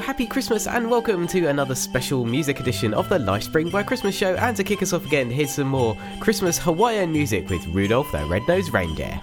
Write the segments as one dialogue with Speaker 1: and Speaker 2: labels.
Speaker 1: happy Christmas and welcome to another special music edition of the Lifespring Why Christmas show. And to kick us off again, here's some more Christmas Hawaiian music with Rudolph the Red-Nosed Reindeer.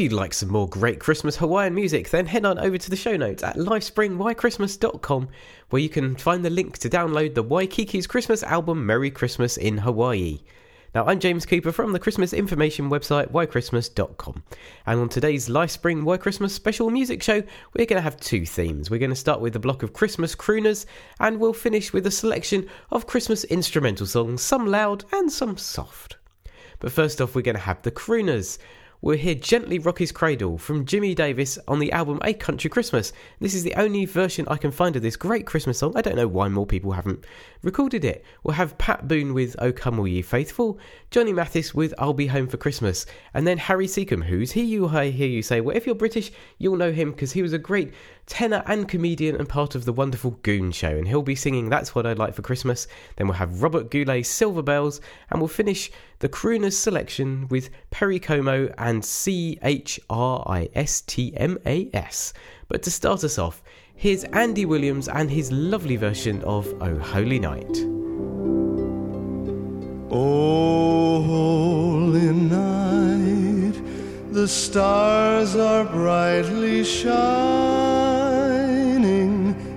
Speaker 1: If you'd like some more great Christmas Hawaiian music, then head on over to the show notes at lifespringwhychristmas.com where you can find the link to download the Waikiki's Christmas album Merry Christmas in Hawaii. Now, I'm James Cooper from the Christmas information website whychristmas.com. And on today's Lifespring Why Christmas special music show, we're going to have two themes. We're going to start with a block of Christmas crooners, and we'll finish with a selection of Christmas instrumental songs, some loud and some soft. But first off, we're going to have the crooners we'll hear Gently Rock His Cradle from Jimmy Davis on the album A Country Christmas. This is the only version I can find of this great Christmas song. I don't know why more people haven't recorded it. We'll have Pat Boone with O Come All Ye Faithful, Johnny Mathis with I'll Be Home for Christmas, and then Harry Secombe, who's he you I hear you say. Well, if you're British, you'll know him because he was a great tenor and comedian and part of the wonderful Goon Show, and he'll be singing That's What I'd Like for Christmas. Then we'll have Robert Goulet's Silver Bells, and we'll finish the Crooners selection with Perry Como and C H R I S T M A S. But to start us off, here's Andy Williams and his lovely version of Oh Holy Night.
Speaker 2: Oh, holy night, the stars are brightly shining.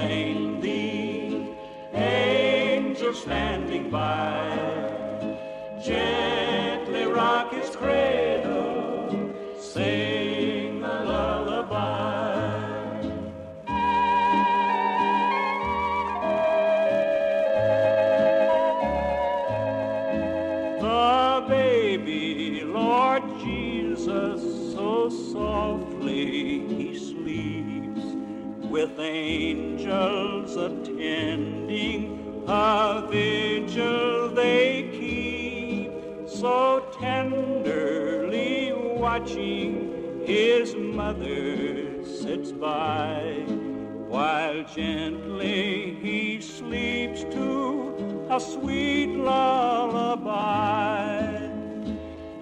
Speaker 2: The
Speaker 3: thee. Angels standing by, gently rock his cradle. Say a vigil they keep, so tenderly watching his mother sits by, while gently he sleeps to a sweet lullaby.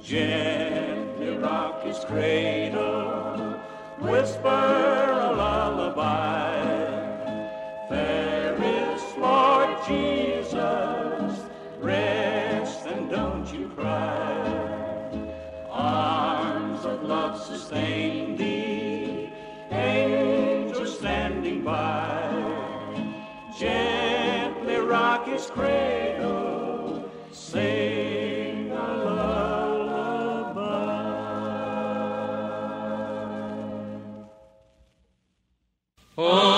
Speaker 3: Gently rock his cradle, whisper a love. sing a lullaby.
Speaker 4: Oh.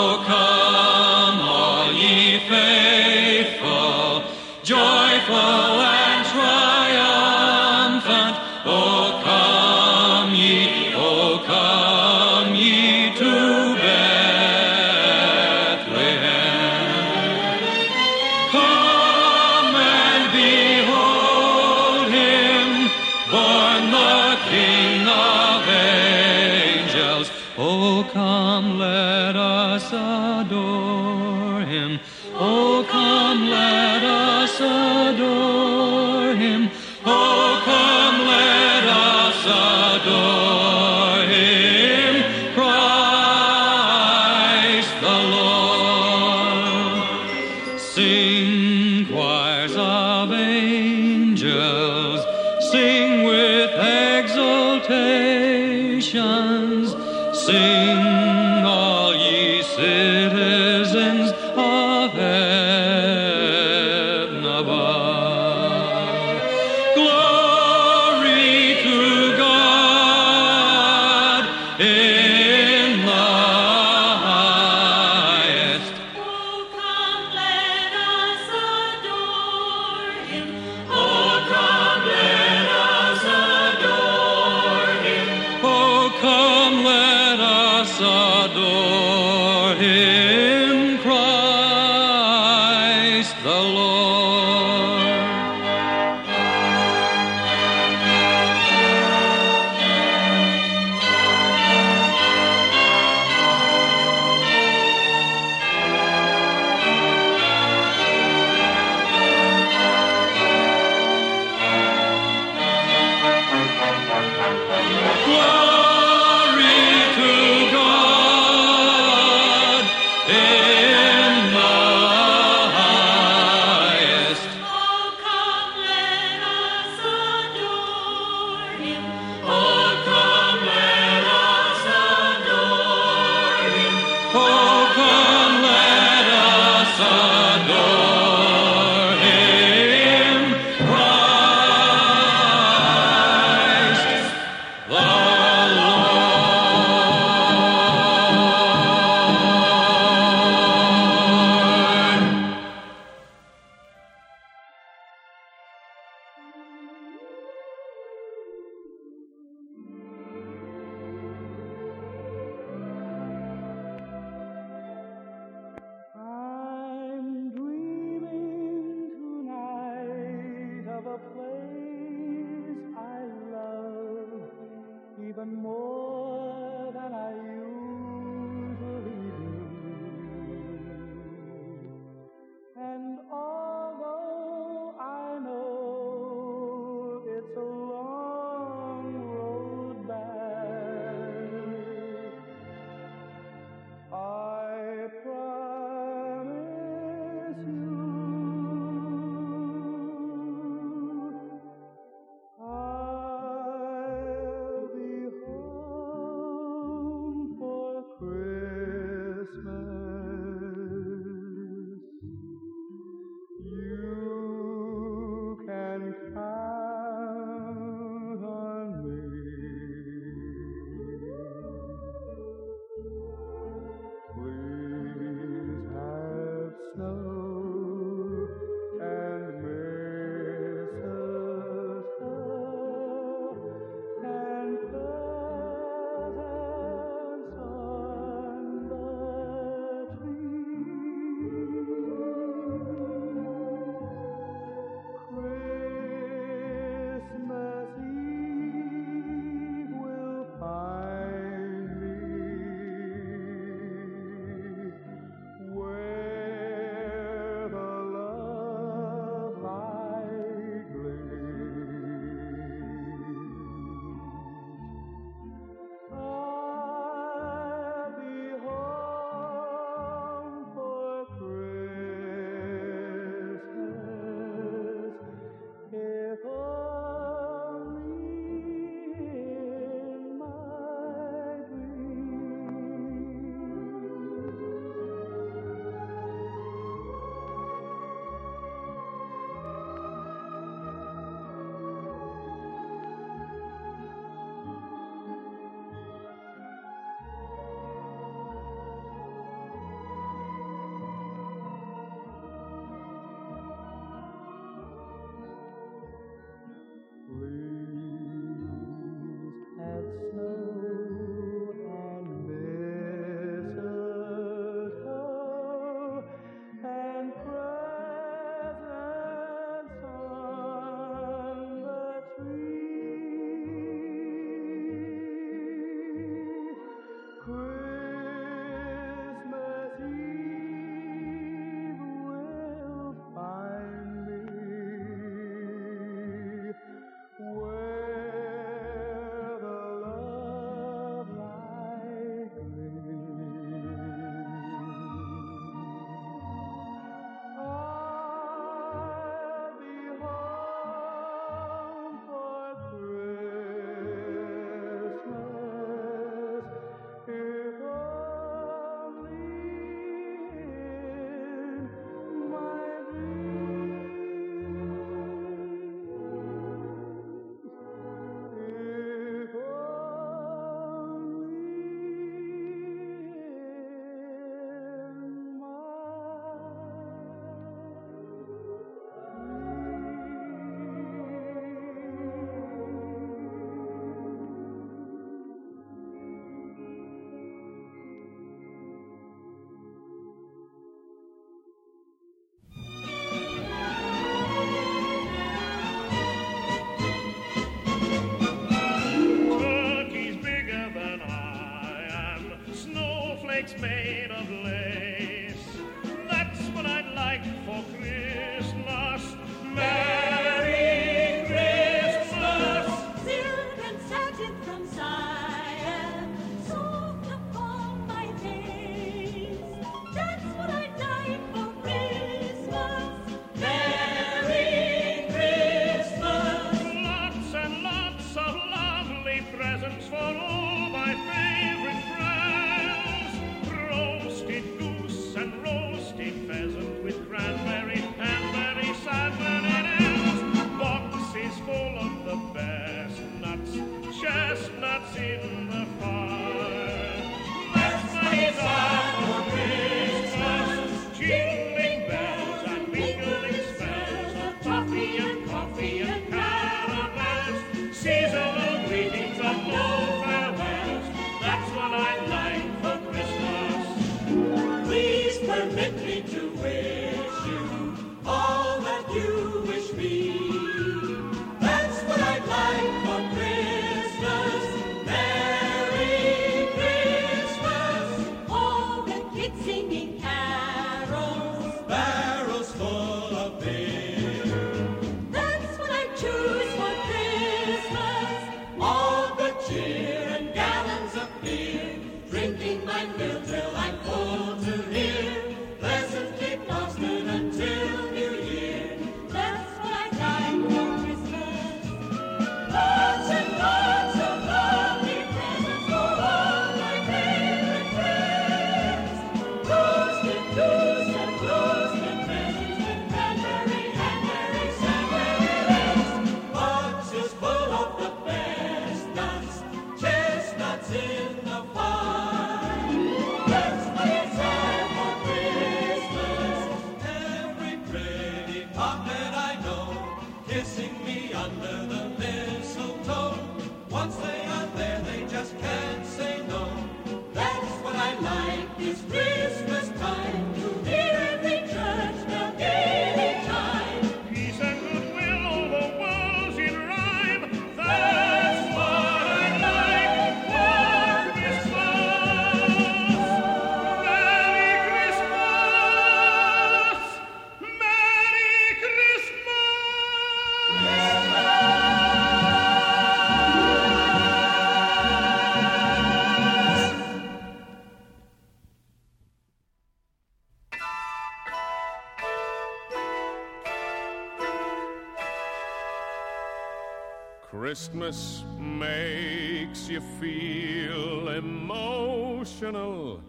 Speaker 5: Christmas
Speaker 6: makes you feel emotional.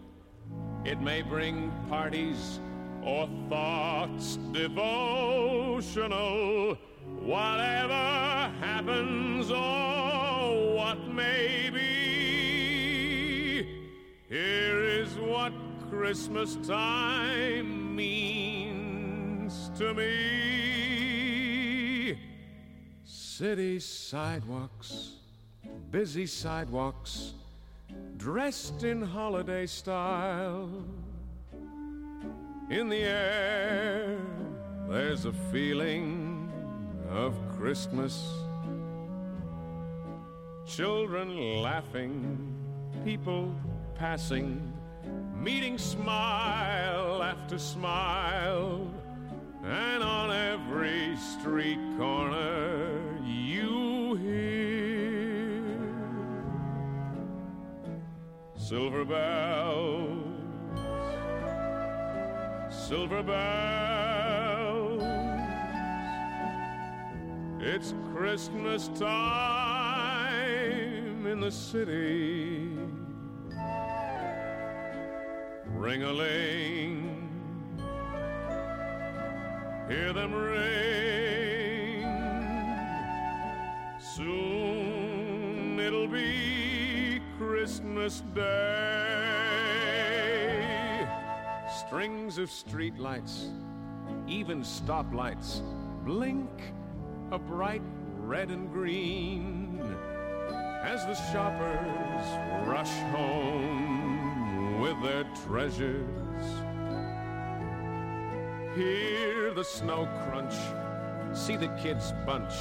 Speaker 6: It may bring parties or thoughts devotional. Whatever happens or what may be, here is what Christmas time means to me. City sidewalks, busy sidewalks, dressed in holiday style. In the air, there's a feeling of Christmas. Children laughing, people passing, meeting smile after smile. And on every street corner, you hear silver bells, silver bells. It's Christmas time in the city. Ring a ling hear them ring. Soon it'll be Christmas Day. Strings of streetlights, even stoplights, blink a bright red and green as the shoppers rush home with their treasures. Hear the snow crunch, see the kids bunch.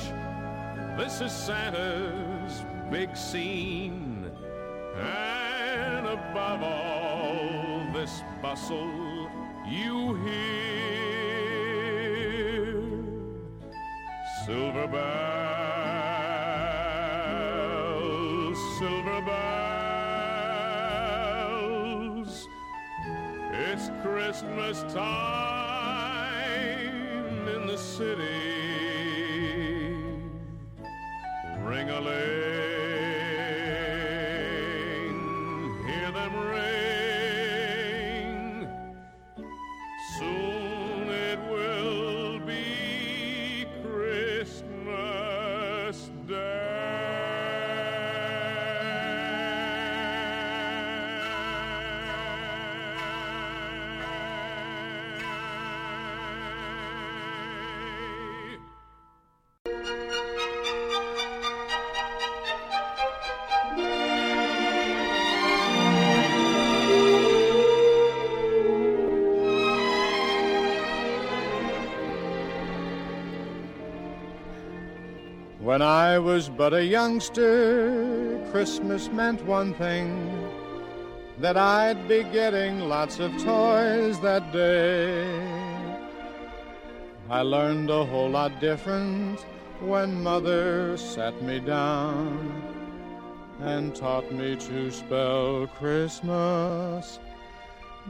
Speaker 6: This is Santa's big scene. And above all this bustle, you hear silver bells, silver bells. It's Christmas time in the city.
Speaker 7: I was but a youngster, Christmas meant one thing that I'd be getting lots of toys that day. I learned a whole lot different when Mother sat me down and taught me to spell Christmas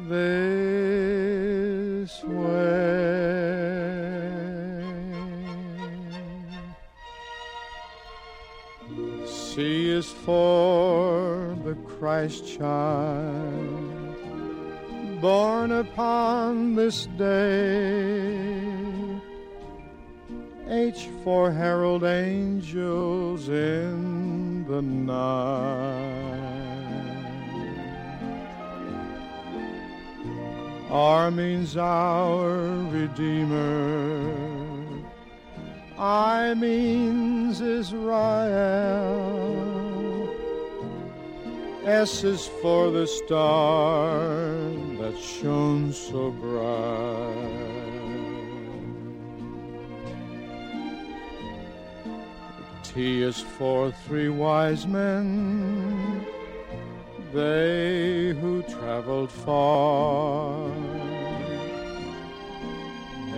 Speaker 7: this way. C is for the Christ child, born upon this day. H for herald angels in the night. R means our Redeemer I means Israel. S is for the star that shone so bright. T is for three wise men, they who traveled far.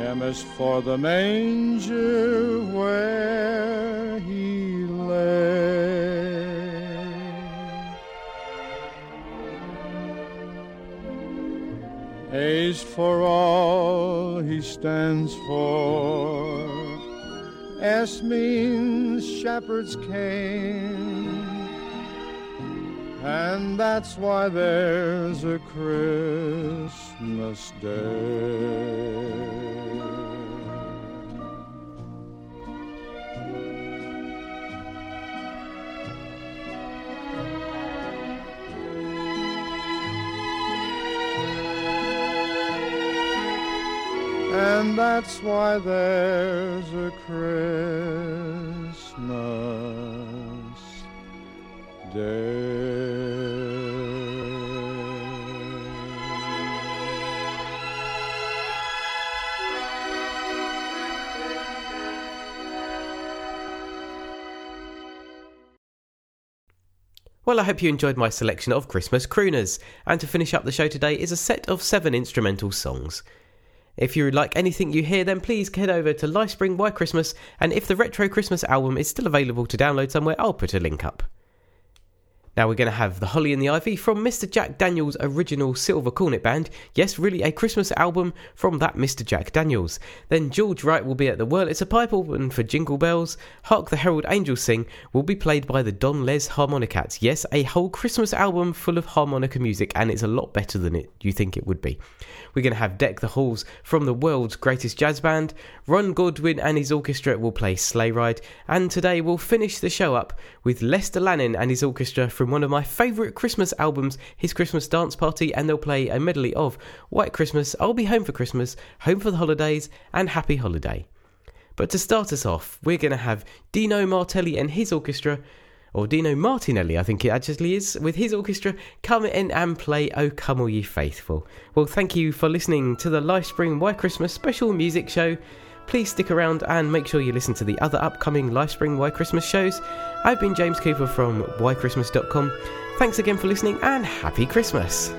Speaker 7: M is for the manger where he lay. A's for all he stands for. S means shepherds came. And that's why there's a Christmas day. And that's why there's a Christmas day.
Speaker 1: Well, I hope you enjoyed my selection of Christmas crooners, and to finish up the show today is a set of seven instrumental songs. If you like anything you hear, then please head over to Lifespring Why Christmas, and if the Retro Christmas album is still available to download somewhere, I'll put a link up. Now we're going to have The Holly and the Ivy from Mr. Jack Daniels' original Silver Cornet Band. Yes, really a Christmas album from that Mr. Jack Daniels. Then George Wright will be at the Wurlitzer Pipe Organ for Jingle Bells. Hark the Herald Angels Sing will be played by the Don Les Harmonicats. Yes, a whole Christmas album full of harmonica music, and it's a lot better than it you think it would be. We're going to have Deck the Halls from the world's greatest jazz band. Ron Goodwin and his orchestra will play Sleigh Ride. And today we'll finish the show up with Lester Lanin and his orchestra from one of my favourite Christmas albums, his Christmas Dance Party. And they'll play a medley of White Christmas, I'll Be Home for Christmas, Home for the Holidays, and Happy Holiday. But to start us off, we're going to have Dino Martelli and his orchestra or Dino Martinelli, I think it actually is, with his orchestra, come in and play O Come All Ye Faithful. Well, thank you for listening to the Lifespring Why Christmas special music show. Please stick around and make sure you listen to the other upcoming Lifespring Why Christmas shows. I've been James Cooper from whychristmas.com. Thanks again for listening and happy Christmas!